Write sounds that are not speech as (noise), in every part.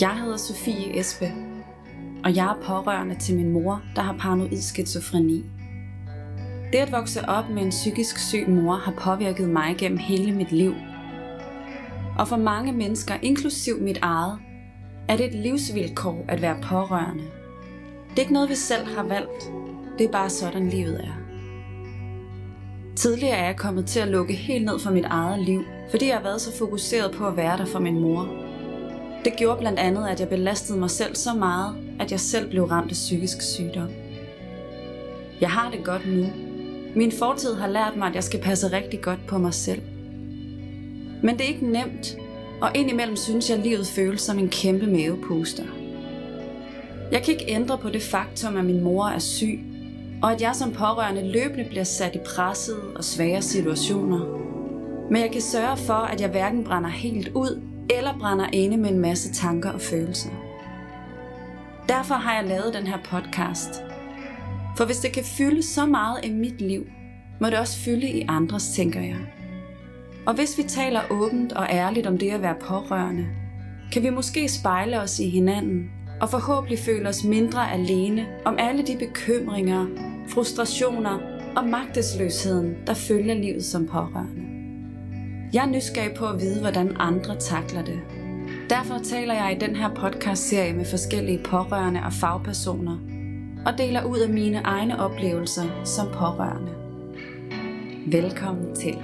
Jeg hedder Sofie Espe, og jeg er pårørende til min mor, der har paranoid skizofreni. Det at vokse op med en psykisk syg mor har påvirket mig gennem hele mit liv. Og for mange mennesker, inklusiv mit eget, er det et livsvilkår at være pårørende. Det er ikke noget, vi selv har valgt. Det er bare sådan, livet er. Tidligere er jeg kommet til at lukke helt ned for mit eget liv, fordi jeg har været så fokuseret på at være der for min mor. Det gjorde blandt andet, at jeg belastede mig selv så meget, at jeg selv blev ramt af psykisk sygdom. Jeg har det godt nu. Min fortid har lært mig, at jeg skal passe rigtig godt på mig selv. Men det er ikke nemt, og indimellem synes jeg, at livet føles som en kæmpe mavepuster. Jeg kan ikke ændre på det faktum, at min mor er syg, og at jeg som pårørende løbende bliver sat i pressede og svære situationer. Men jeg kan sørge for, at jeg hverken brænder helt ud, eller brænder inde med en masse tanker og følelser. Derfor har jeg lavet den her podcast. For hvis det kan fylde så meget i mit liv, må det også fylde i andres, tænker jeg. Og hvis vi taler åbent og ærligt om det at være pårørende, kan vi måske spejle os i hinanden og forhåbentlig føle os mindre alene om alle de bekymringer, frustrationer og magtesløsheden, der følger livet som pårørende. Jeg er nysgerrig på at vide, hvordan andre takler det. Derfor taler jeg i den her podcast-serie med forskellige pårørende og fagpersoner, og deler ud af mine egne oplevelser som pårørende. Velkommen til.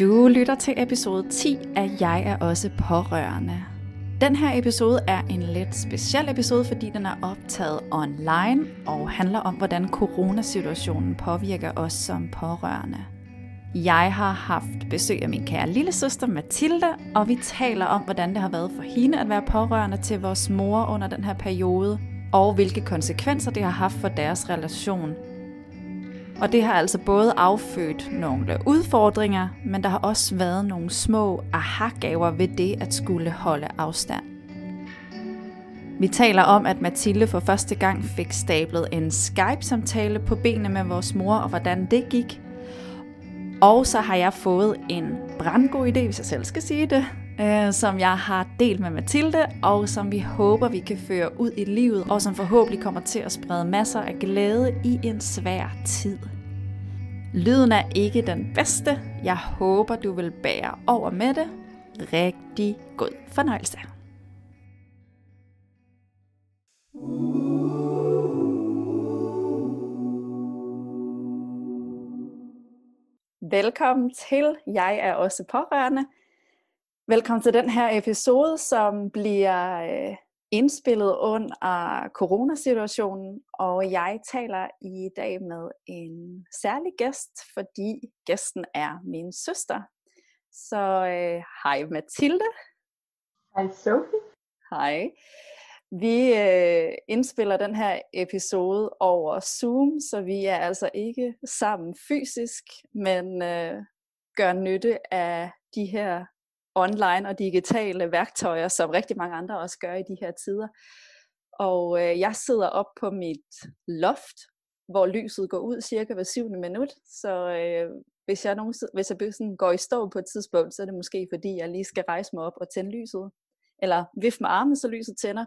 Du lytter til episode 10 af Jeg er også pårørende. Den her episode er en lidt speciel episode, fordi den er optaget online og handler om, hvordan coronasituationen påvirker os som pårørende. Jeg har haft besøg af min kære lille søster Mathilde, og vi taler om, hvordan det har været for hende at være pårørende til vores mor under den her periode, og hvilke konsekvenser det har haft for deres relation. Og det har altså både affødt nogle udfordringer, men der har også været nogle små aha-gaver ved det at skulle holde afstand. Vi taler om, at Mathilde for første gang fik stablet en Skype-samtale på benene med vores mor, og hvordan det gik. Og så har jeg fået en brandgod idé, hvis jeg selv skal sige det, øh, som jeg har delt med Mathilde, og som vi håber, vi kan føre ud i livet, og som forhåbentlig kommer til at sprede masser af glæde i en svær tid. Lyden er ikke den bedste. Jeg håber, du vil bære over med det. Rigtig god fornøjelse. Velkommen til. Jeg er også pårørende. Velkommen til den her episode, som bliver øh, indspillet under coronasituationen, og jeg taler i dag med en særlig gæst, fordi gæsten er min søster. Så øh, hej Mathilde. Hej Sophie. Hej. Vi øh, indspiller den her episode over Zoom, så vi er altså ikke sammen fysisk, men øh, gør nytte af de her online og digitale værktøjer, som rigtig mange andre også gør i de her tider. Og øh, jeg sidder op på mit loft, hvor lyset går ud cirka hver syvende minut. Så øh, hvis jeg, nogen, hvis jeg sådan går i stå på et tidspunkt, så er det måske fordi, jeg lige skal rejse mig op og tænde lyset. Eller vifte med armen, så lyset tænder.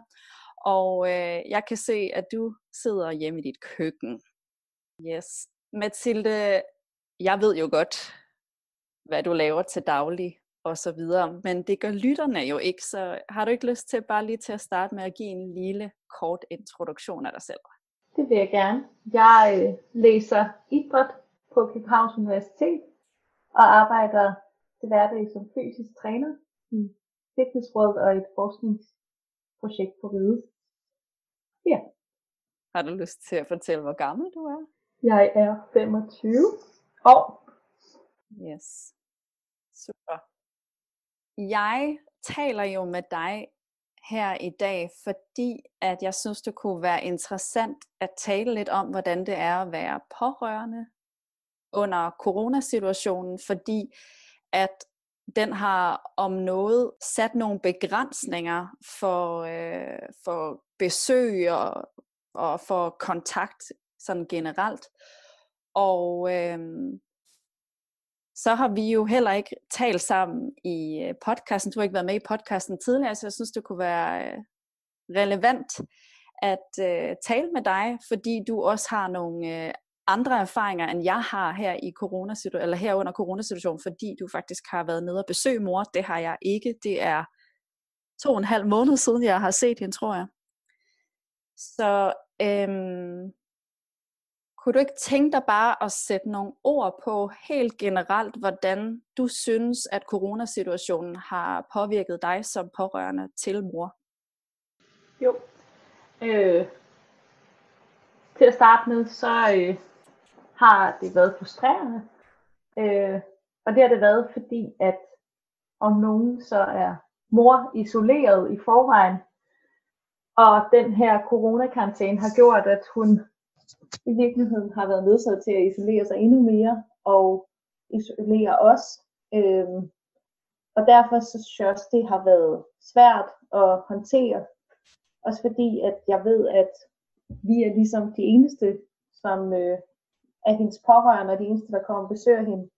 Og øh, jeg kan se, at du sidder hjemme i dit køkken. Yes. Mathilde, jeg ved jo godt, hvad du laver til daglig og så videre. Men det gør lytterne jo ikke, så har du ikke lyst til bare lige til at starte med at give en lille kort introduktion af dig selv? Det vil jeg gerne. Jeg øh, læser idræt på Københavns Universitet og arbejder til hverdag som fysisk træner i Fitness World og et forskningsprojekt på Ride. Ja. Har du lyst til at fortælle, hvor gammel du er? Jeg er 25 år. Yes. Super. Jeg taler jo med dig her i dag, fordi at jeg synes, det kunne være interessant at tale lidt om, hvordan det er at være pårørende under coronasituationen, fordi at den har om noget sat nogle begrænsninger for, øh, for besøg og, og for kontakt sådan generelt. Og øh, så har vi jo heller ikke talt sammen i øh, podcasten. Du har ikke været med i podcasten tidligere, så jeg synes, det kunne være øh, relevant at øh, tale med dig, fordi du også har nogle øh, andre erfaringer, end jeg har her i coronasitu- eller her under coronasituationen, fordi du faktisk har været nede og besøge mor. Det har jeg ikke. Det er to og en halv måned siden, jeg har set hende, tror jeg. Så øhm, kunne du ikke tænke dig bare at sætte nogle ord på helt generelt, hvordan du synes, at coronasituationen har påvirket dig som pårørende til mor? Jo. Øh, til at starte med, så øh, har det været frustrerende. Øh, og det har det været, fordi at om nogen så er mor isoleret i forvejen, og den her coronakarantæne har gjort, at hun i virkeligheden har været nødsaget til at isolere sig endnu mere og isolere os. Øhm, og derfor så synes jeg også, det har været svært at håndtere. Også fordi, at jeg ved, at vi er ligesom de eneste, som øh, er hendes pårørende, og de eneste, der kommer og besøger hende.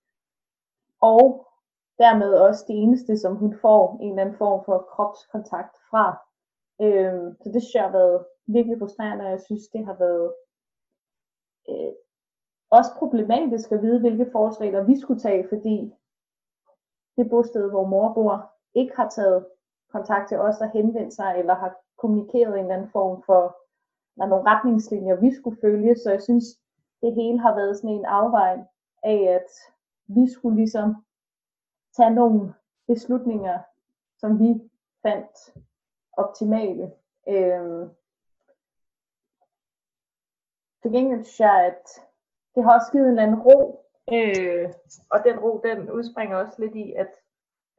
Og dermed også de eneste, som hun får en eller anden form for kropskontakt fra. Øhm, så det synes jeg har været virkelig frustrerende, og jeg synes, det har været også problematisk at vide, hvilke forholdsregler vi skulle tage, fordi det bosted, hvor mor bor, ikke har taget kontakt til os og henvendt sig, eller har kommunikeret en eller anden form for eller nogle retningslinjer, vi skulle følge. Så jeg synes, det hele har været sådan en afvejning af, at vi skulle ligesom tage nogle beslutninger, som vi fandt optimale. Øhm, til gengæld synes jeg, at det har også givet en eller anden ro, øh, og den ro, den udspringer også lidt i, at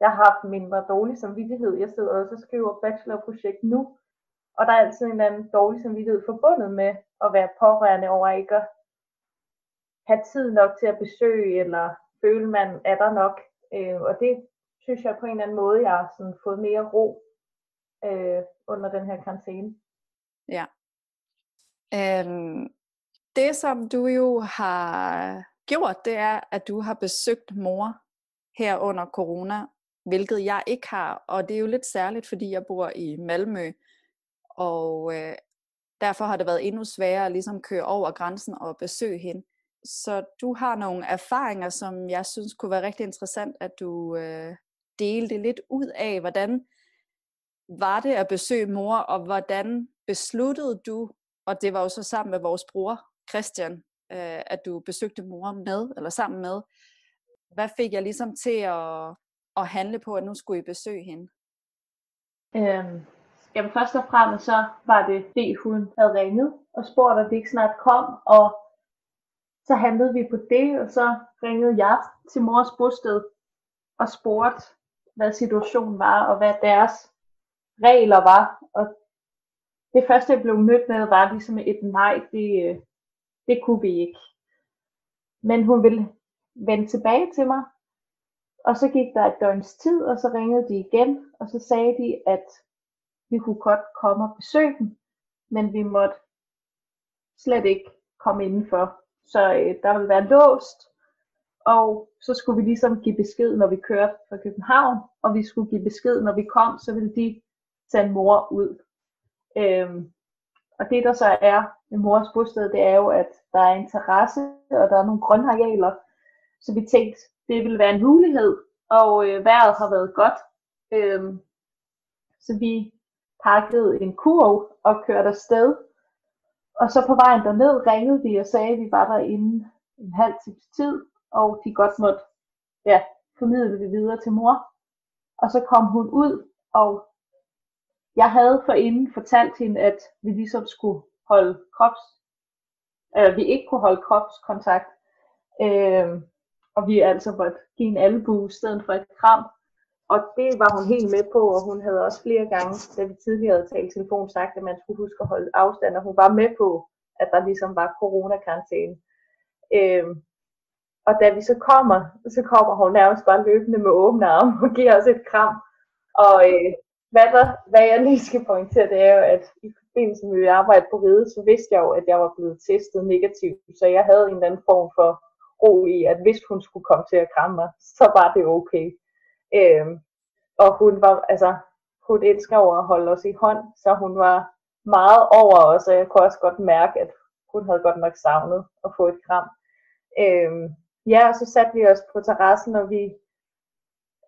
jeg har haft mindre dårlig samvittighed. Jeg sidder også og skriver bachelorprojekt nu, og der er altid en eller anden dårlig samvittighed forbundet med at være pårørende over ikke at have tid nok til at besøge, eller føle, man er der nok. Øh, og det synes jeg på en eller anden måde, jeg har sådan fået mere ro øh, under den her karantæne. Ja. Øhm, det, som du jo har gjort, det er, at du har besøgt mor her under corona, hvilket jeg ikke har. Og det er jo lidt særligt, fordi jeg bor i Malmø, og øh, derfor har det været endnu sværere at ligesom køre over grænsen og besøge hende. Så du har nogle erfaringer, som jeg synes kunne være rigtig interessant, at du øh, delte lidt ud af, hvordan var det at besøge mor, og hvordan besluttede du, og det var jo så sammen med vores bror, Christian, øh, at du besøgte mor med, eller sammen med. Hvad fik jeg ligesom til at, at handle på, at nu skulle I besøge hende? Øhm, jamen først og fremmest så var det det, hun havde ringet og spurgt, om det ikke snart kom, og så handlede vi på det, og så ringede jeg til mors bosted og spurgte, hvad situationen var, og hvad deres regler var. Og det første, jeg blev mødt med, var ligesom et nej, det, øh, det kunne vi ikke. Men hun ville vende tilbage til mig, og så gik der et døgns tid, og så ringede de igen, og så sagde de, at vi kunne godt komme og besøge dem, men vi måtte slet ikke komme indenfor. Så øh, der ville være låst, og så skulle vi ligesom give besked, når vi kørte fra København, og vi skulle give besked, når vi kom, så ville de sende mor ud. Øhm, og det der så er med mors bosted, det er jo, at der er interesse, og der er nogle grønarealer. Så vi tænkte, det ville være en mulighed, og øh, vejret har været godt. Øhm, så vi pakkede en kurv og kørte afsted. Og så på vejen derned ringede de og sagde, at vi var der inden en halv times tid, og de godt måtte ja, formidle det videre til mor. Og så kom hun ud, og jeg havde forinden fortalt hende, at vi ligesom skulle holde krops, øh, vi ikke kunne holde kropskontakt, øh, og vi altså måtte give en albu i stedet for et kram. Og det var hun helt med på, og hun havde også flere gange, da vi tidligere havde talt telefon, sagt, at man skulle huske at holde afstand, og hun var med på, at der ligesom var coronakarantæne. Øh, og da vi så kommer, så kommer hun nærmest bare løbende med åbne arme og giver os et kram. Og øh, hvad, der, hvad jeg lige skal pointere, det er jo, at i forbindelse med at arbejde på ride, så vidste jeg jo, at jeg var blevet testet negativt, så jeg havde en eller anden form for ro i, at hvis hun skulle komme til at kramme mig, så var det okay. Øhm, og hun var, altså, hun elsker over at holde os i hånd, så hun var meget over os, og jeg kunne også godt mærke, at hun havde godt nok savnet at få et kram. Øhm, ja, og så satte vi os på terrassen, og vi,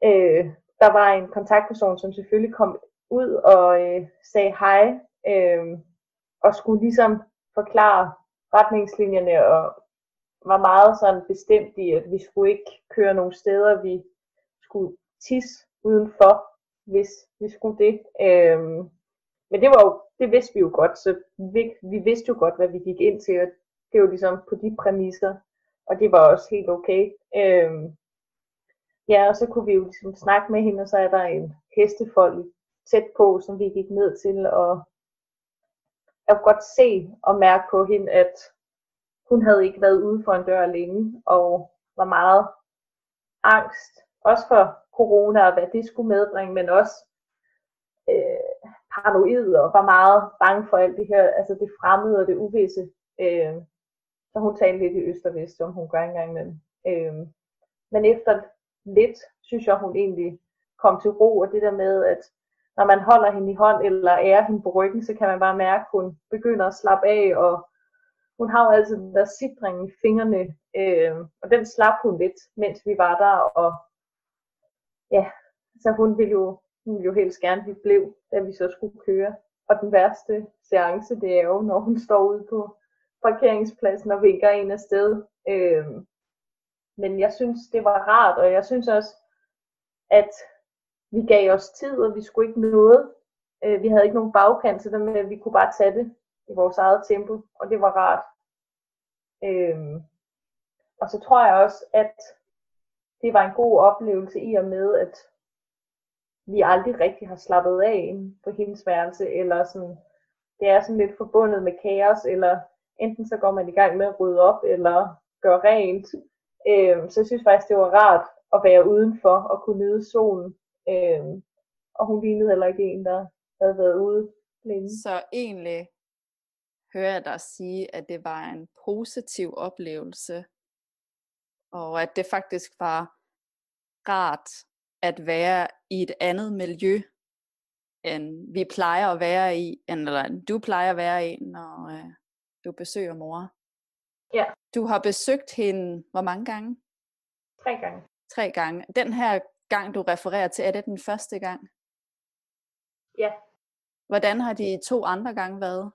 øh, der var en kontaktperson, som selvfølgelig kom ud og øh, sagde hej, øh, og skulle ligesom forklare retningslinjerne, og var meget sådan bestemt i, at vi skulle ikke køre nogle steder, vi skulle tisse udenfor, hvis vi skulle det. Øh, men det var jo, det vidste vi jo godt, så vi, vi vidste jo godt, hvad vi gik ind til, og det var ligesom på de præmisser, og det var også helt okay. Øh, Ja, og så kunne vi jo ligesom snakke med hende, og så er der en hestefold tæt på, som vi gik ned til, og jeg kunne godt se og mærke på hende, at hun havde ikke været ude for en dør længe, og var meget angst, også for corona og hvad det skulle medbringe, men også øh, paranoid og var meget bange for alt det her, altså det fremmede og det uvisse. Øh, så hun talte lidt i øst og vest, som hun gør engang imellem. Øh, men efter lidt, synes jeg, hun egentlig kom til ro, og det der med, at når man holder hende i hånd, eller ærer hende på ryggen, så kan man bare mærke, at hun begynder at slappe af, og hun har jo altid den der sidring i fingrene, øh, og den slap hun lidt, mens vi var der, og ja, så hun ville jo, hun ville jo helst gerne, vi blev, da vi så skulle køre. Og den værste seance, det er jo, når hun står ude på parkeringspladsen og vinker en afsted. Øh, men jeg synes, det var rart, og jeg synes også, at vi gav os tid, og vi skulle ikke noget. Øh, vi havde ikke nogen bagkant til det, men vi kunne bare tage det i vores eget tempo, og det var rart. Øh, og så tror jeg også, at det var en god oplevelse i og med, at vi aldrig rigtig har slappet af på hendes værelse, eller sådan, det er sådan lidt forbundet med kaos, eller enten så går man i gang med at rydde op, eller gøre rent, Øh, så jeg synes faktisk, det var rart at være udenfor og kunne nyde solen. Øh, og hun lignede heller ikke en, der havde været ude længe. Så egentlig hører jeg dig sige, at det var en positiv oplevelse, og at det faktisk var rart at være i et andet miljø, end vi plejer at være i, eller du plejer at være i, når øh, du besøger mor. Ja. Du har besøgt hende hvor mange gange? Tre gange. Tre gange. Den her gang, du refererer til, er det den første gang? Ja. Hvordan har de to andre gange været?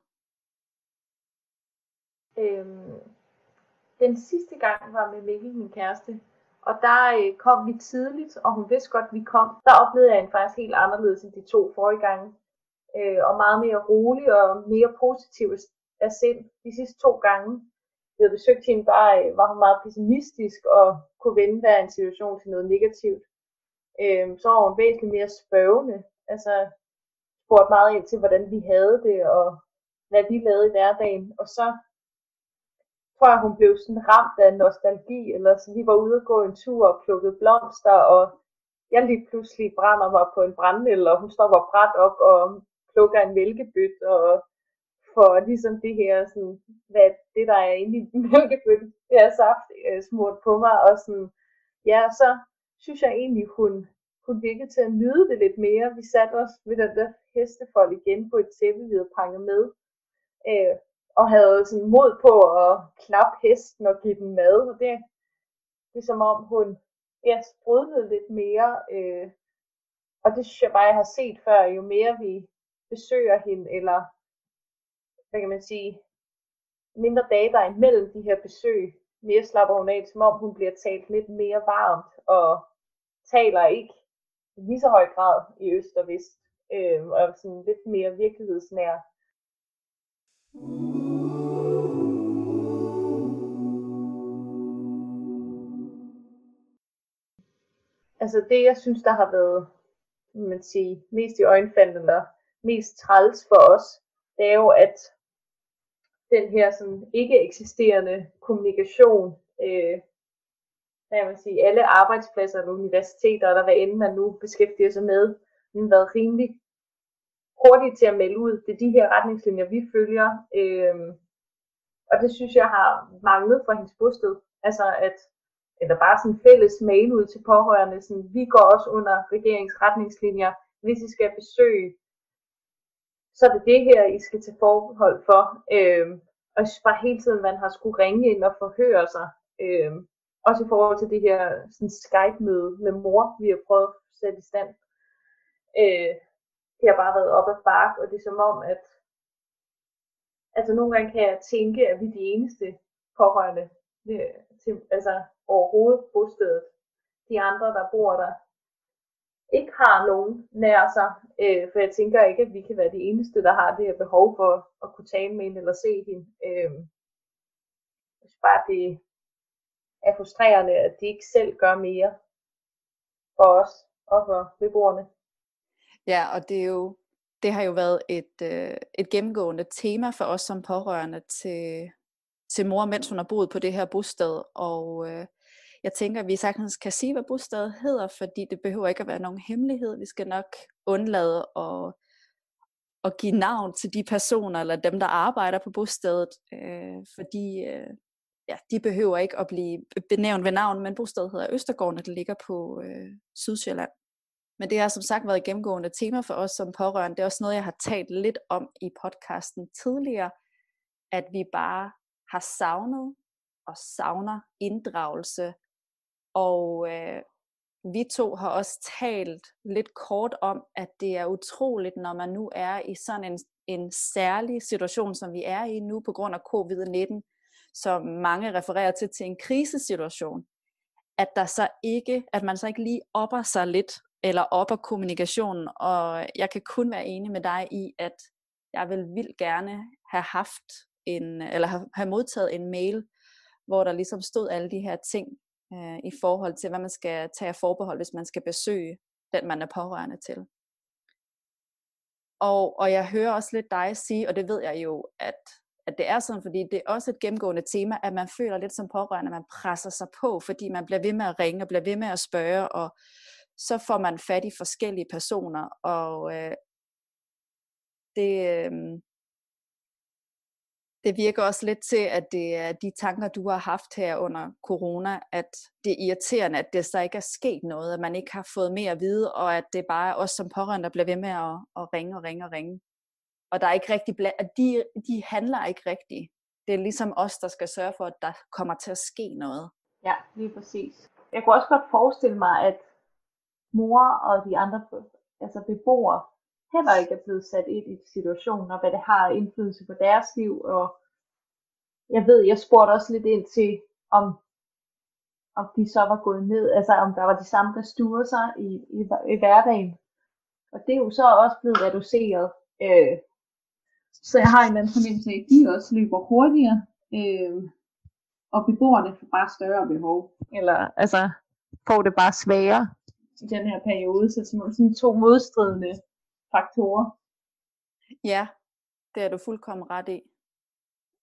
Øhm, den sidste gang var med Mikkel, min kæreste. Og der øh, kom vi tidligt, og hun vidste godt, at vi kom. Der oplevede jeg en faktisk helt anderledes end de to forrige gange. Øh, og meget mere rolig og mere positiv af sind de sidste to gange vi havde besøgt hende, var, øh, var hun meget pessimistisk og kunne vende hver en situation til noget negativt. Øhm, så var hun væsentligt mere spørgende, altså spurgte meget ind til, hvordan vi havde det, og hvad vi lavede i hverdagen. Og så tror jeg, hun blev sådan ramt af nostalgi, eller så vi var ude og gå en tur og plukkede blomster, og jeg lige pludselig brænder mig på en brændel, og hun stopper bræt op og plukker en mælkebyt, og for ligesom det her, sådan, hvad det der er inde i mælkebøtten, det er saft øh, smurt på mig, og sådan, ja, så synes jeg egentlig, hun, hun virkede til at nyde det lidt mere. Vi satte os ved den der hestefold igen på et tæppe, vi havde pakket med, øh, og havde sådan mod på at klappe hesten og give den mad, og det, det er som om hun ja, sprudlede lidt mere, øh, og det synes jeg bare, jeg har set før, jo mere vi besøger hende, eller hvad kan man sige, mindre dage, der er imellem de her besøg, mere slapper hun af, som om hun bliver talt lidt mere varmt, og taler ikke i lige så høj grad i øst og vest, øh, og sådan lidt mere virkelighedsnær. Altså det, jeg synes, der har været man sige, mest i øjenfaldende, eller mest træls for os, det er jo, at den her sådan ikke eksisterende kommunikation, øh, hvad jeg vil sige, alle arbejdspladser og universiteter, der hvad end man nu beskæftiger sig med, har været rimelig hurtige til at melde ud, det er de her retningslinjer, vi følger. Øh, og det synes jeg har manglet fra hendes bosted. Altså at, eller bare sådan fælles mail ud til pårørende, sådan, vi går også under regeringsretningslinjer, hvis I skal besøge, så er det det her, I skal tage forhold for. Øh, og jeg synes bare hele tiden, man har skulle ringe ind og forhøre sig. Øh, også i forhold til det her sådan Skype-møde med mor, vi har prøvet at sætte i stand. Øh, det har bare været op ad bark, og det er som om, at altså nogle gange kan jeg tænke, at vi er de eneste pårørende øh, til, altså overhovedet bostedet. De andre, der bor der, ikke har nogen nær sig, øh, for jeg tænker ikke, at vi kan være de eneste, der har det her behov for at kunne tale med hende eller se hende. Øh, jeg synes bare, det er frustrerende, at de ikke selv gør mere for os og for beboerne. Ja, og det er jo det har jo været et, øh, et gennemgående tema for os som pårørende til, til mor, mens hun har boet på det her bosted. Og øh, jeg tænker, at vi sagtens kan sige, hvad bostedet hedder, fordi det behøver ikke at være nogen hemmelighed. Vi skal nok undlade at, at give navn til de personer, eller dem, der arbejder på bostedet, øh, fordi øh, ja, de behøver ikke at blive benævnt ved navn, men bostedet hedder Østergården, og det ligger på øh, Sydsjælland. Men det har som sagt været et gennemgående tema for os som pårørende. Det er også noget, jeg har talt lidt om i podcasten tidligere, at vi bare har savnet og savner inddragelse. Og øh, vi to har også talt lidt kort om, at det er utroligt, når man nu er i sådan en, en særlig situation, som vi er i nu på grund af covid-19, som mange refererer til til en krisesituation, at der så ikke, at man så ikke lige opper sig lidt eller op kommunikationen, og jeg kan kun være enig med dig i, at jeg vil vildt gerne have haft en, eller have, have modtaget en mail, hvor der ligesom stod alle de her ting øh, i forhold til, hvad man skal tage af forbehold, hvis man skal besøge den, man er pårørende til. Og, og jeg hører også lidt dig sige, og det ved jeg jo, at, at det er sådan, fordi det er også et gennemgående tema, at man føler lidt som pårørende, at man presser sig på, fordi man bliver ved med at ringe og bliver ved med at spørge, og så får man fat i forskellige personer, og øh, det, øh, det virker også lidt til, at det er de tanker, du har haft her under corona, at det er irriterende, at det så ikke er sket noget, at man ikke har fået mere at vide, og at det bare er os som pårørende, der bliver ved med at, at ringe og ringe og ringe. Og der er ikke rigtig bla- at de, de handler ikke rigtigt. Det er ligesom os, der skal sørge for, at der kommer til at ske noget. Ja, lige præcis. Jeg kunne også godt forestille mig, at mor og de andre altså beboere heller ikke er blevet sat ind i situationen, og hvad det har indflydelse på deres liv. Og jeg ved, jeg spurgte også lidt ind til, om, om de så var gået ned, altså om der var de samme ressourcer i, i, i hverdagen. Og det er jo så også blevet reduceret. Øh, så jeg har en eller anden fornemmelse af, at de også løber hurtigere, øh, og beboerne får bare større behov. Eller altså, får det bare sværere i den her periode, så som sådan to modstridende faktorer. Ja, det er du fuldkommen ret i.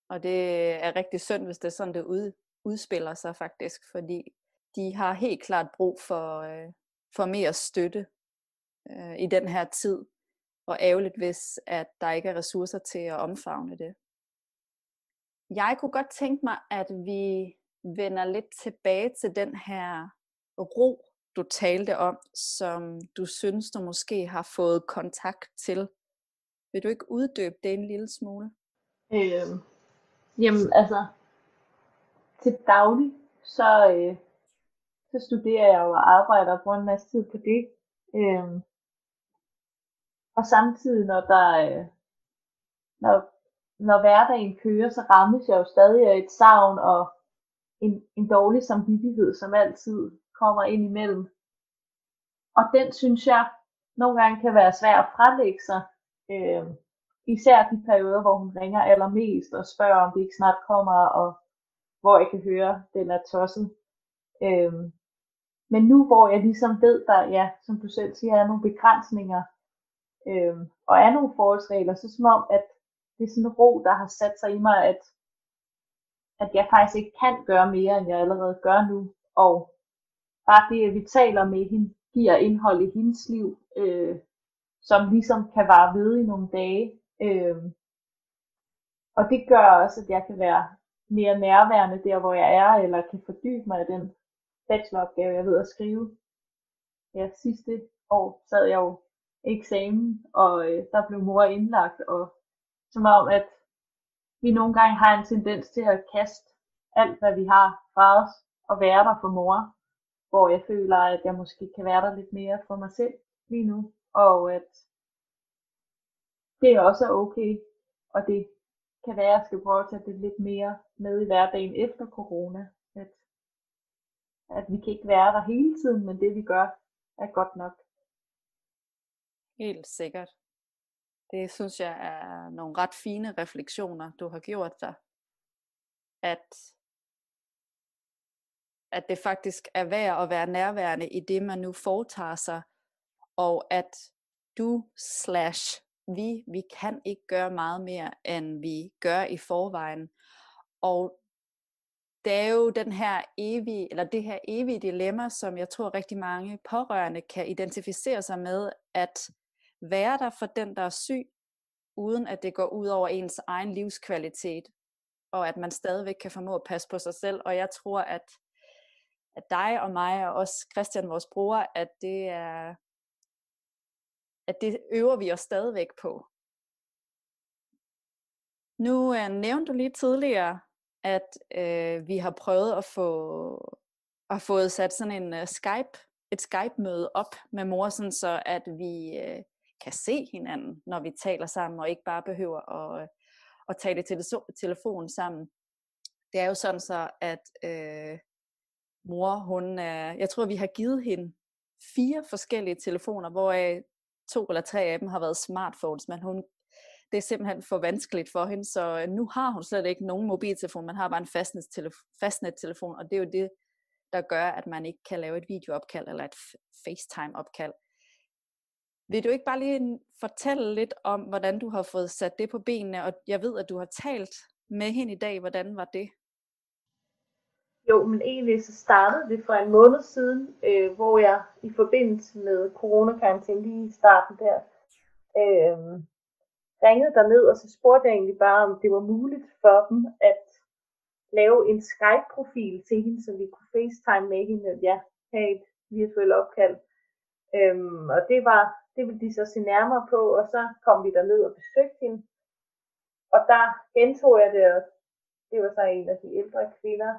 Og det er rigtig synd, hvis det er sådan, det ud, udspiller sig faktisk, fordi de har helt klart brug for, øh, for mere støtte øh, i den her tid. Og ærgerligt, hvis at der ikke er ressourcer til at omfavne det. Jeg kunne godt tænke mig, at vi vender lidt tilbage til den her ro, du talte om, som du synes, du måske har fået kontakt til. Vil du ikke uddybe det en lille smule? Øh, jamen altså, til daglig, så, øh, så studerer jeg jo og arbejder og bruger en masse tid på det. Øh, og samtidig, når der, øh, når, når hverdagen kører, så rammes jeg jo stadig af et savn og en, en dårlig samvittighed, som altid kommer ind imellem. Og den synes jeg nogle gange kan være svær at frelægge sig. Øh, især de perioder, hvor hun ringer allermest og spørger, om det ikke snart kommer, og hvor jeg kan høre, den er tosset. Øh, men nu hvor jeg ligesom ved, der ja, som du selv siger, er nogle begrænsninger, øh, og er nogle forholdsregler, så som om, at det er sådan en ro, der har sat sig i mig, at, at jeg faktisk ikke kan gøre mere, end jeg allerede gør nu. Og bare det, at vi taler med hende, giver indhold i hendes liv, øh, som ligesom kan vare ved i nogle dage. Øh, og det gør også, at jeg kan være mere nærværende der, hvor jeg er, eller kan fordybe mig i den bacheloropgave, jeg ved at skrive. Ja, sidste år sad jeg jo eksamen, og øh, der blev mor indlagt, og som om, at vi nogle gange har en tendens til at kaste alt, hvad vi har fra os, og være der for mor, hvor jeg føler, at jeg måske kan være der lidt mere for mig selv lige nu, og at det også er okay, og det kan være, at jeg skal prøve at tage det lidt mere med i hverdagen efter corona, at, at vi kan ikke være der hele tiden, men det vi gør er godt nok. Helt sikkert. Det synes jeg er nogle ret fine refleksioner, du har gjort dig. At, at det faktisk er værd at være nærværende i det, man nu foretager sig, og at du slash vi, vi kan ikke gøre meget mere, end vi gør i forvejen. Og det er jo den her evige, eller det her evige dilemma, som jeg tror rigtig mange pårørende kan identificere sig med, at være der for den, der er syg, uden at det går ud over ens egen livskvalitet, og at man stadigvæk kan formå at passe på sig selv. Og jeg tror, at, at dig og mig, og også Christian, vores bror, at det er, at det øver vi os stadigvæk på. Nu uh, nævnte du lige tidligere, at uh, vi har prøvet at få at få sat sådan en uh, Skype, et Skype-møde op med mor, sådan så at vi uh, kan se hinanden, når vi taler sammen, og ikke bare behøver at, at tale i telefon sammen. Det er jo sådan så, at uh, mor, hun, er, jeg tror, vi har givet hende fire forskellige telefoner, hvor to eller tre af dem har været smartphones, men hun, det er simpelthen for vanskeligt for hende, så øh, nu har hun slet ikke nogen mobiltelefon, man har bare en fastnettelefon, og det er jo det, der gør, at man ikke kan lave et videoopkald eller et FaceTime-opkald. Vil du ikke bare lige fortælle lidt om, hvordan du har fået sat det på benene, og jeg ved, at du har talt med hende i dag. Hvordan var det? Jo, men egentlig så startede det for en måned siden, øh, hvor jeg i forbindelse med coronakarantæne lige i starten der, øh, ringede derned, og så spurgte jeg egentlig bare, om det var muligt for dem at lave en Skype-profil til hende, så vi kunne FaceTime med hende, at ja, have et virtuelt opkald. Øhm, og det var, det ville de så se nærmere på, og så kom vi derned og besøgte hende. Og der gentog jeg det, og det var så en af de ældre kvinder,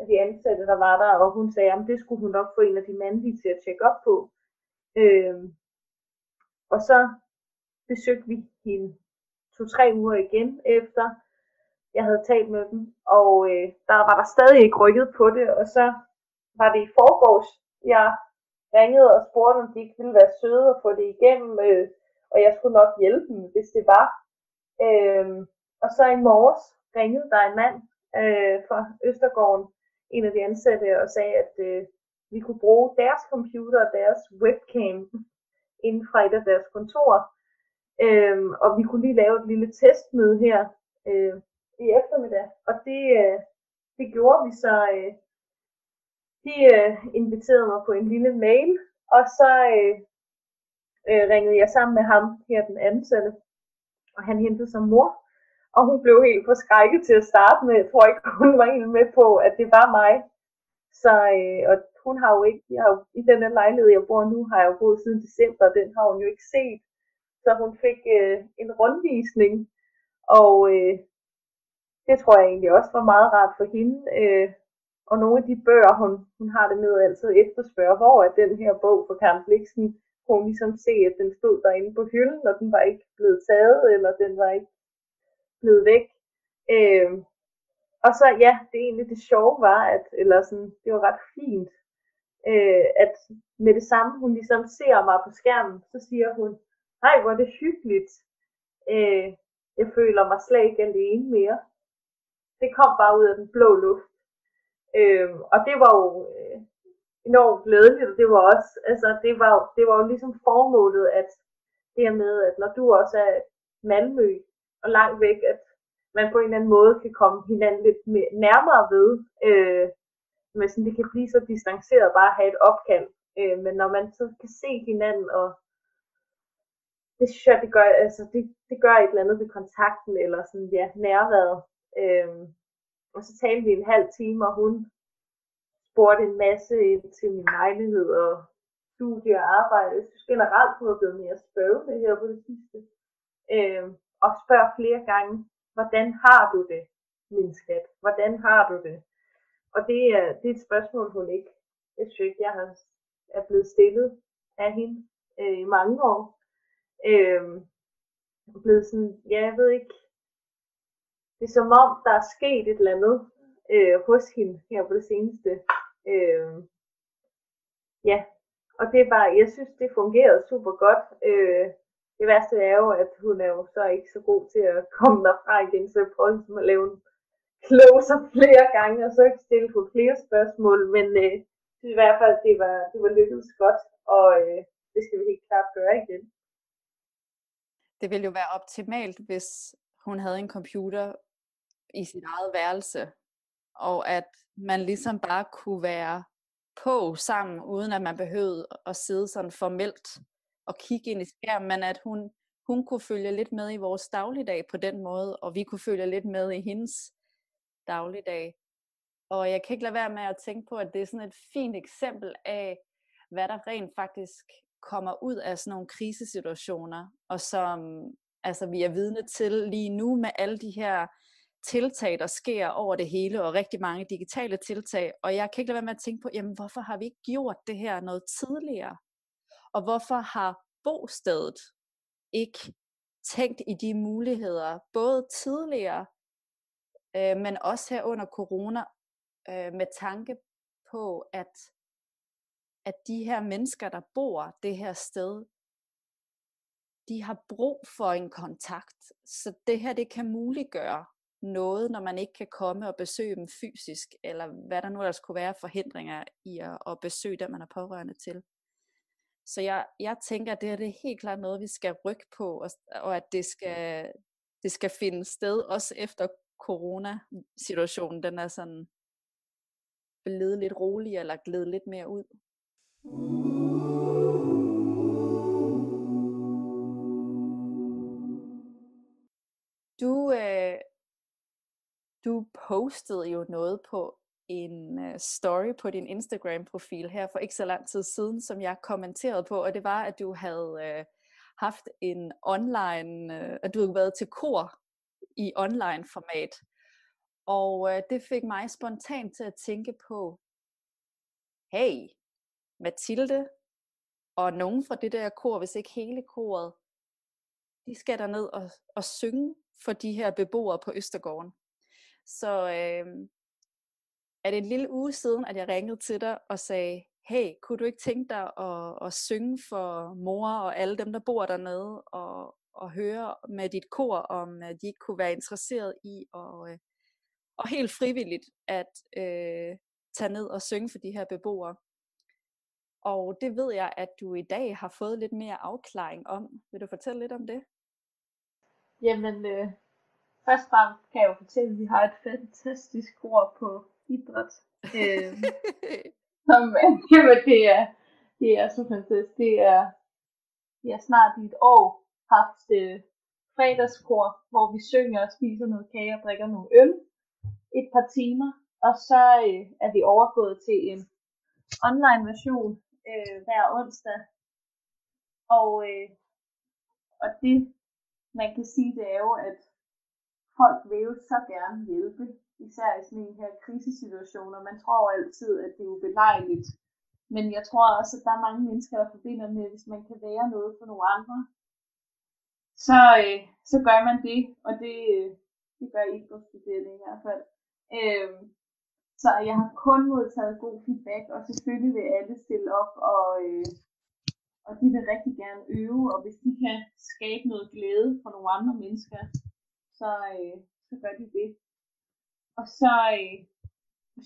af de ansatte, der var der, og hun sagde, at det skulle hun nok få en af de mandlige til at tjekke op på. Øh, og så besøgte vi hende to-tre uger igen efter, jeg havde talt med dem, og øh, der var der stadig ikke rykket på det, og så var det i forgårs, jeg ringede og spurgte, om de ikke ville være søde og få det igennem, øh, og jeg skulle nok hjælpe dem, hvis det var. Øh, og så i morges ringede der en mand øh, fra Østergården, en af de ansatte og sagde, at øh, vi kunne bruge deres computer og deres webcam inden fra et af deres kontorer. Øhm, og vi kunne lige lave et lille testmøde her øh, i eftermiddag. Og det, øh, det gjorde vi så. Øh, de øh, inviterede mig på en lille mail, og så øh, øh, ringede jeg sammen med ham her, den ansatte, og han hentede sig mor og hun blev helt forskrækket til at starte med. Jeg tror ikke, (laughs) hun var helt med på, at det var mig. Så øh, og hun har jo ikke, jeg har jo, i den lejlighed, jeg bor nu, har jeg jo boet siden december, den har hun jo ikke set. Så hun fik øh, en rundvisning, og øh, det tror jeg egentlig også var meget rart for hende. Øh, og nogle af de bøger, hun, hun har det med altid efterspørge, hvor er den her bog for Karen Bliksen, kunne hun ligesom se, at den stod derinde på hylden, og den var ikke blevet taget, eller den var ikke blevet væk. Øh, og så ja, det egentlig det sjove var, at, eller sådan, det var ret fint, øh, at med det samme, hun ligesom ser mig på skærmen, så siger hun, hej hvor er det hyggeligt, øh, jeg føler mig slet ikke alene mere. Det kom bare ud af den blå luft. Øh, og det var jo øh, enormt glædeligt, og det var også, altså det var, det var jo ligesom formålet, at det her med, at når du også er Malmø, og langt væk, at man på en eller anden måde kan komme hinanden lidt mere, nærmere ved. Øh, men sådan, det kan blive så distanceret bare at have et opkald. Øh, men når man så kan se hinanden og det synes jeg, det gør, altså, det, det gør et eller andet ved kontakten, eller sådan, ja, nærværet. Øh, og så talte vi en halv time, og hun spurgte en masse ind til min lejlighed og studie og arbejde. Jeg synes generelt, hun er blevet mere spørgende her på det sidste. Øh, og spørg flere gange, hvordan har du det, min skat? Hvordan har du det? Og det er, det er et spørgsmål, hun ikke, jeg synes ikke, jeg har, er blevet stillet af hende øh, i mange år. Øh, blevet sådan, ja, jeg ved ikke, det er som om, der er sket et eller andet øh, hos hende her på det seneste. Øh, ja, og det er bare, jeg synes, det fungerede super godt. Øh, det værste er jo, at hun er jo så ikke så god til at komme derfra igen, så jeg prøvede ligesom at lave en closer flere gange, og så stille på flere spørgsmål, men øh, i hvert fald, det var, det var lykkedes godt, og øh, det skal vi helt klart gøre igen. Det ville jo være optimalt, hvis hun havde en computer i sit eget værelse, og at man ligesom bare kunne være på sammen, uden at man behøvede at sidde sådan formelt at kigge ind i skærmen, men at hun, hun kunne følge lidt med i vores dagligdag på den måde, og vi kunne følge lidt med i hendes dagligdag. Og jeg kan ikke lade være med at tænke på, at det er sådan et fint eksempel af, hvad der rent faktisk kommer ud af sådan nogle krisesituationer, og som altså, vi er vidne til lige nu med alle de her tiltag, der sker over det hele, og rigtig mange digitale tiltag. Og jeg kan ikke lade være med at tænke på, jamen hvorfor har vi ikke gjort det her noget tidligere? Og hvorfor har bostedet ikke tænkt i de muligheder, både tidligere, øh, men også her under corona, øh, med tanke på, at, at de her mennesker, der bor det her sted, de har brug for en kontakt. Så det her, det kan muliggøre noget, når man ikke kan komme og besøge dem fysisk, eller hvad der nu ellers kunne være forhindringer i at, at besøge dem, man er pårørende til. Så jeg, jeg tænker, at det her det er helt klart noget, vi skal rykke på, og, og at det skal, det skal finde sted, også efter corona-situationen, den er sådan blevet lidt roligere, eller glædet lidt mere ud. Du, øh, du postede jo noget på en øh, story på din Instagram-profil her for ikke så lang tid siden, som jeg kommenterede på, og det var, at du havde øh, haft en online, øh, at du havde været til kor i online format. Og øh, det fik mig spontant til at tænke på, hey, Mathilde og nogen fra det der kor, hvis ikke hele koret, de skal der ned og, og synge for de her beboere på Østergården. Så øh, er det en lille uge siden, at jeg ringede til dig og sagde, hey, kunne du ikke tænke dig at, at synge for mor og alle dem, der bor dernede, og, og høre med dit kor, om øh, de ikke kunne være interesseret i at, øh, og helt frivilligt at øh, tage ned og synge for de her beboere. Og det ved jeg, at du i dag har fået lidt mere afklaring om. Vil du fortælle lidt om det? Jamen, øh, først og fremmest kan jeg jo fortælle, at vi har et fantastisk kor på idræt. (laughs) Øh, som, jamen, det er, det er så fantastisk. Det er, vi har snart i et år haft øh, fredagskor, hvor vi synger og spiser noget kage og drikker nogle øl et par timer. Og så øh, er vi overgået til en online version øh, hver onsdag. Og, øh, og det, man kan sige, det er jo, at folk vil jo så gerne hjælpe, især i sådan en her krisesituationer. Man tror altid, at det er ubelejligt. Men jeg tror også, at der er mange mennesker, der forbinder med, at hvis man kan være noget for nogle andre, så, øh, så gør man det, og det, øh, det gør ikke på studerende i hvert fald. Øh, så jeg har kun modtaget god feedback, og selvfølgelig vil alle stille op, og, øh, og de vil rigtig gerne øve, og hvis de kan skabe noget glæde for nogle andre mennesker, så, øh, så gør de det. Og så øh,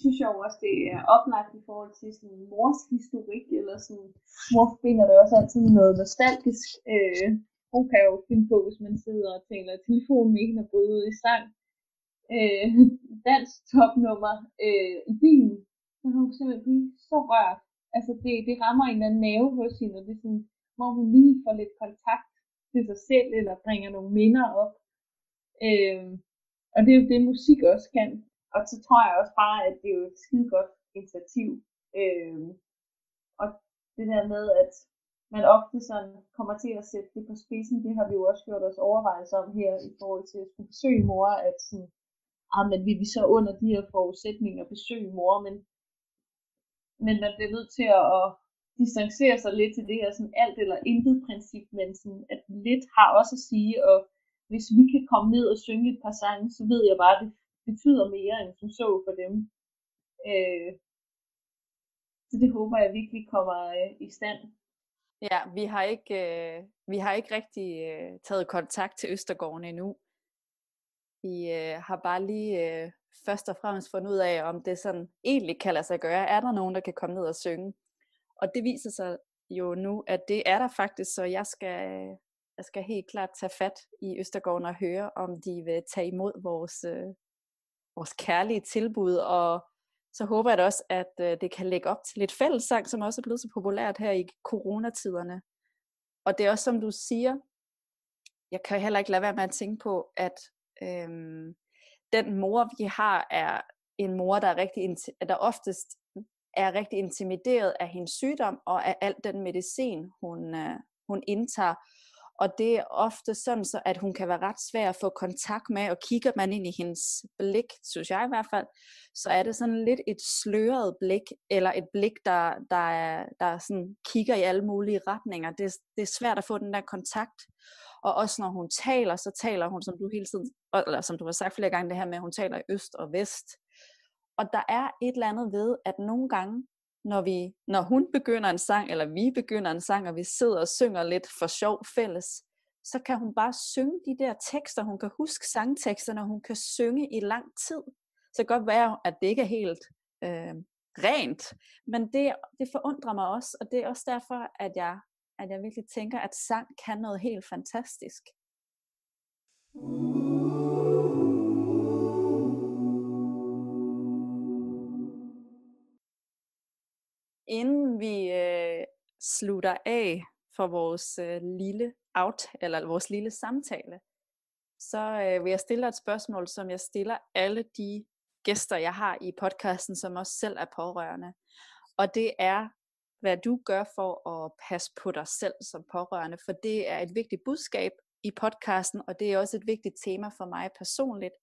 synes jeg også, det er oplagt i forhold til sådan mors historik, eller sådan, mor forbinder det også altid med noget nostalgisk. Øh, hun kan jo finde på, hvis man sidder og taler i telefonen med hende og bryder ud i sang. Øh, dansk topnummer øh, i bilen, så har hun simpelthen blive så rørt. Altså det, det rammer en eller anden nerve hos hende, og det er sådan, hvor hun lige får lidt kontakt til sig selv, eller bringer nogle minder op. Øh, og det er jo det, musik også kan. Og så tror jeg også bare, at det er jo et skide godt initiativ. Øh, og det der med, at man ofte sådan kommer til at sætte det på spidsen, det har vi jo også gjort os overvejelser om her i forhold til at skulle besøge mor, at sådan, ah, men vi så under de her forudsætninger besøge mor, men, men man bliver nødt til at, at distancere sig lidt til det her sådan alt eller intet princip, men sådan, at lidt har også at sige, og hvis vi kan komme ned og synge et par sange, så ved jeg bare, at det betyder mere end som så for dem. Øh, så det håber jeg virkelig kommer øh, i stand. Ja, vi har ikke, øh, vi har ikke rigtig øh, taget kontakt til Østergården endnu. Vi øh, har bare lige øh, først og fremmest fundet ud af, om det sådan egentlig kan lade sig gøre. Er der nogen, der kan komme ned og synge? Og det viser sig jo nu, at det er der faktisk, så jeg skal, øh, jeg skal helt klart tage fat i Østergården og høre, om de vil tage imod vores, øh, vores kærlige tilbud og så håber jeg da også, at øh, det kan lægge op til lidt fællessang, som også er blevet så populært her i coronatiderne. Og det er også som du siger, jeg kan heller ikke lade være med at tænke på, at øh, den mor, vi har, er en mor, der, er rigtig, der oftest er rigtig intimideret af hendes sygdom og af al den medicin, hun, øh, hun indtager. Og det er ofte sådan, så at hun kan være ret svær at få kontakt med, og kigger man ind i hendes blik, synes jeg i hvert fald, så er det sådan lidt et sløret blik, eller et blik, der, der, er, der sådan kigger i alle mulige retninger. Det, det er svært at få den der kontakt. Og også når hun taler, så taler hun, som du hele tiden, eller som du har sagt flere gange, det her med, at hun taler i øst og vest. Og der er et eller andet ved, at nogle gange, når, vi, når hun begynder en sang, eller vi begynder en sang, og vi sidder og synger lidt for sjov fælles, så kan hun bare synge de der tekster, hun kan huske sangteksterne, og hun kan synge i lang tid. Så det kan godt være, at det ikke er helt øh, rent, men det, det forundrer mig også, og det er også derfor, at jeg, at jeg virkelig tænker, at sang kan noget helt fantastisk. Inden vi øh, slutter af for vores øh, lille out eller vores lille samtale, så øh, vil jeg stille dig et spørgsmål, som jeg stiller alle de gæster, jeg har i podcasten, som også selv er pårørende. Og det er, hvad du gør for at passe på dig selv som pårørende, for det er et vigtigt budskab i podcasten, og det er også et vigtigt tema for mig personligt.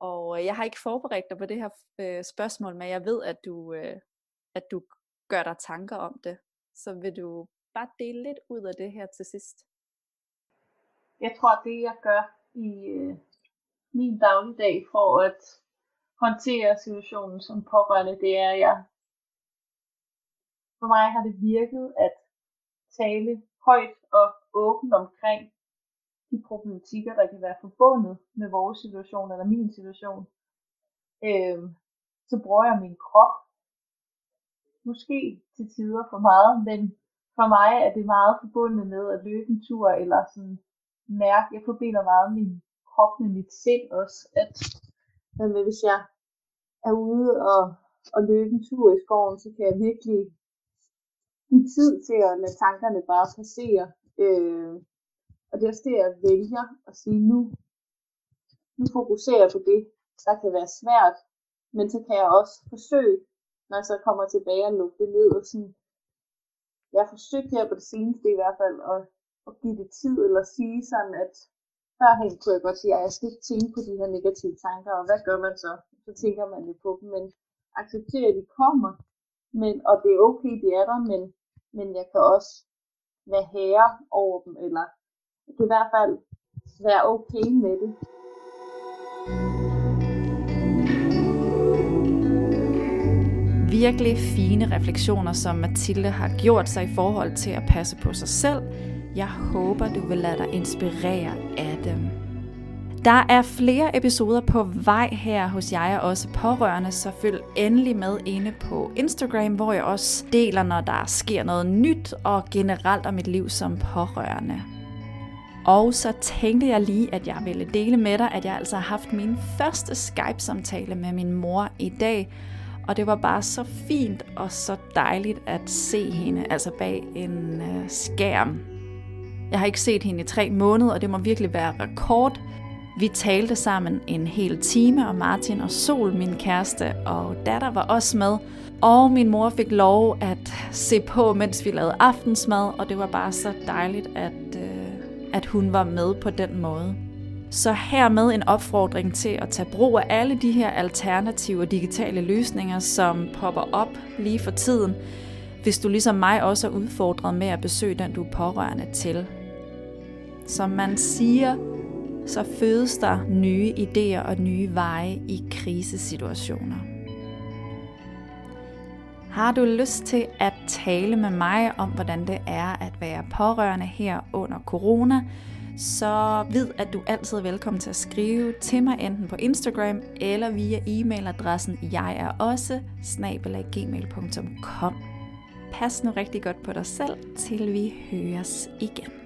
Og øh, jeg har ikke forberedt dig på det her øh, spørgsmål, men jeg ved, at du, øh, at du gør dig tanker om det. Så vil du bare dele lidt ud af det her til sidst? Jeg tror, det jeg gør i øh, min dagligdag for at håndtere situationen som pårørende, det er, at jeg for mig har det virket at tale højt og åbent omkring de problematikker, der kan være forbundet med vores situation eller min situation. Øh, så bruger jeg min krop måske til tider for meget, men for mig er det meget forbundet med at løbe en tur, eller sådan mærke, jeg forbinder meget min krop med mit sind også, at at hvis jeg er ude og, og løbe en tur i skoven, så kan jeg virkelig give tid til at lade tankerne bare passere. Øh, og det er også det, jeg vælger at sige nu. Nu fokuserer jeg på det, der kan være svært, men så kan jeg også forsøge når jeg så kommer tilbage og lukke det ned. Og sådan, jeg har forsøgt her på det seneste i hvert fald at, at give det tid, eller sige sådan, at førhen kunne jeg godt sige, at jeg skal ikke tænke på de her negative tanker, og hvad gør man så? Så tænker man jo på dem, men accepterer, at de kommer, men, og det er okay, de er der, men, men jeg kan også være herre over dem, eller jeg kan i hvert fald være okay med det. Virkelig fine refleksioner, som Mathilde har gjort sig i forhold til at passe på sig selv. Jeg håber, du vil lade dig inspirere af dem. Der er flere episoder på vej her hos jeg og også pårørende, så følg endelig med inde på Instagram, hvor jeg også deler, når der sker noget nyt og generelt om mit liv som pårørende. Og så tænkte jeg lige, at jeg ville dele med dig, at jeg altså har haft min første Skype-samtale med min mor i dag, og det var bare så fint og så dejligt at se hende, altså bag en øh, skærm. Jeg har ikke set hende i tre måneder, og det må virkelig være rekord. Vi talte sammen en hel time, og Martin og Sol, min kæreste og datter, var også med. Og min mor fik lov at se på, mens vi lavede aftensmad, og det var bare så dejligt, at, øh, at hun var med på den måde. Så hermed en opfordring til at tage brug af alle de her alternative digitale løsninger, som popper op lige for tiden, hvis du ligesom mig også er udfordret med at besøge den, du er pårørende til. Som man siger, så fødes der nye idéer og nye veje i krisesituationer. Har du lyst til at tale med mig om, hvordan det er at være pårørende her under corona, så vid, at du altid er velkommen til at skrive til mig enten på Instagram eller via e-mailadressen jeg er også snabelaggmail.com. Pas nu rigtig godt på dig selv, til vi høres igen.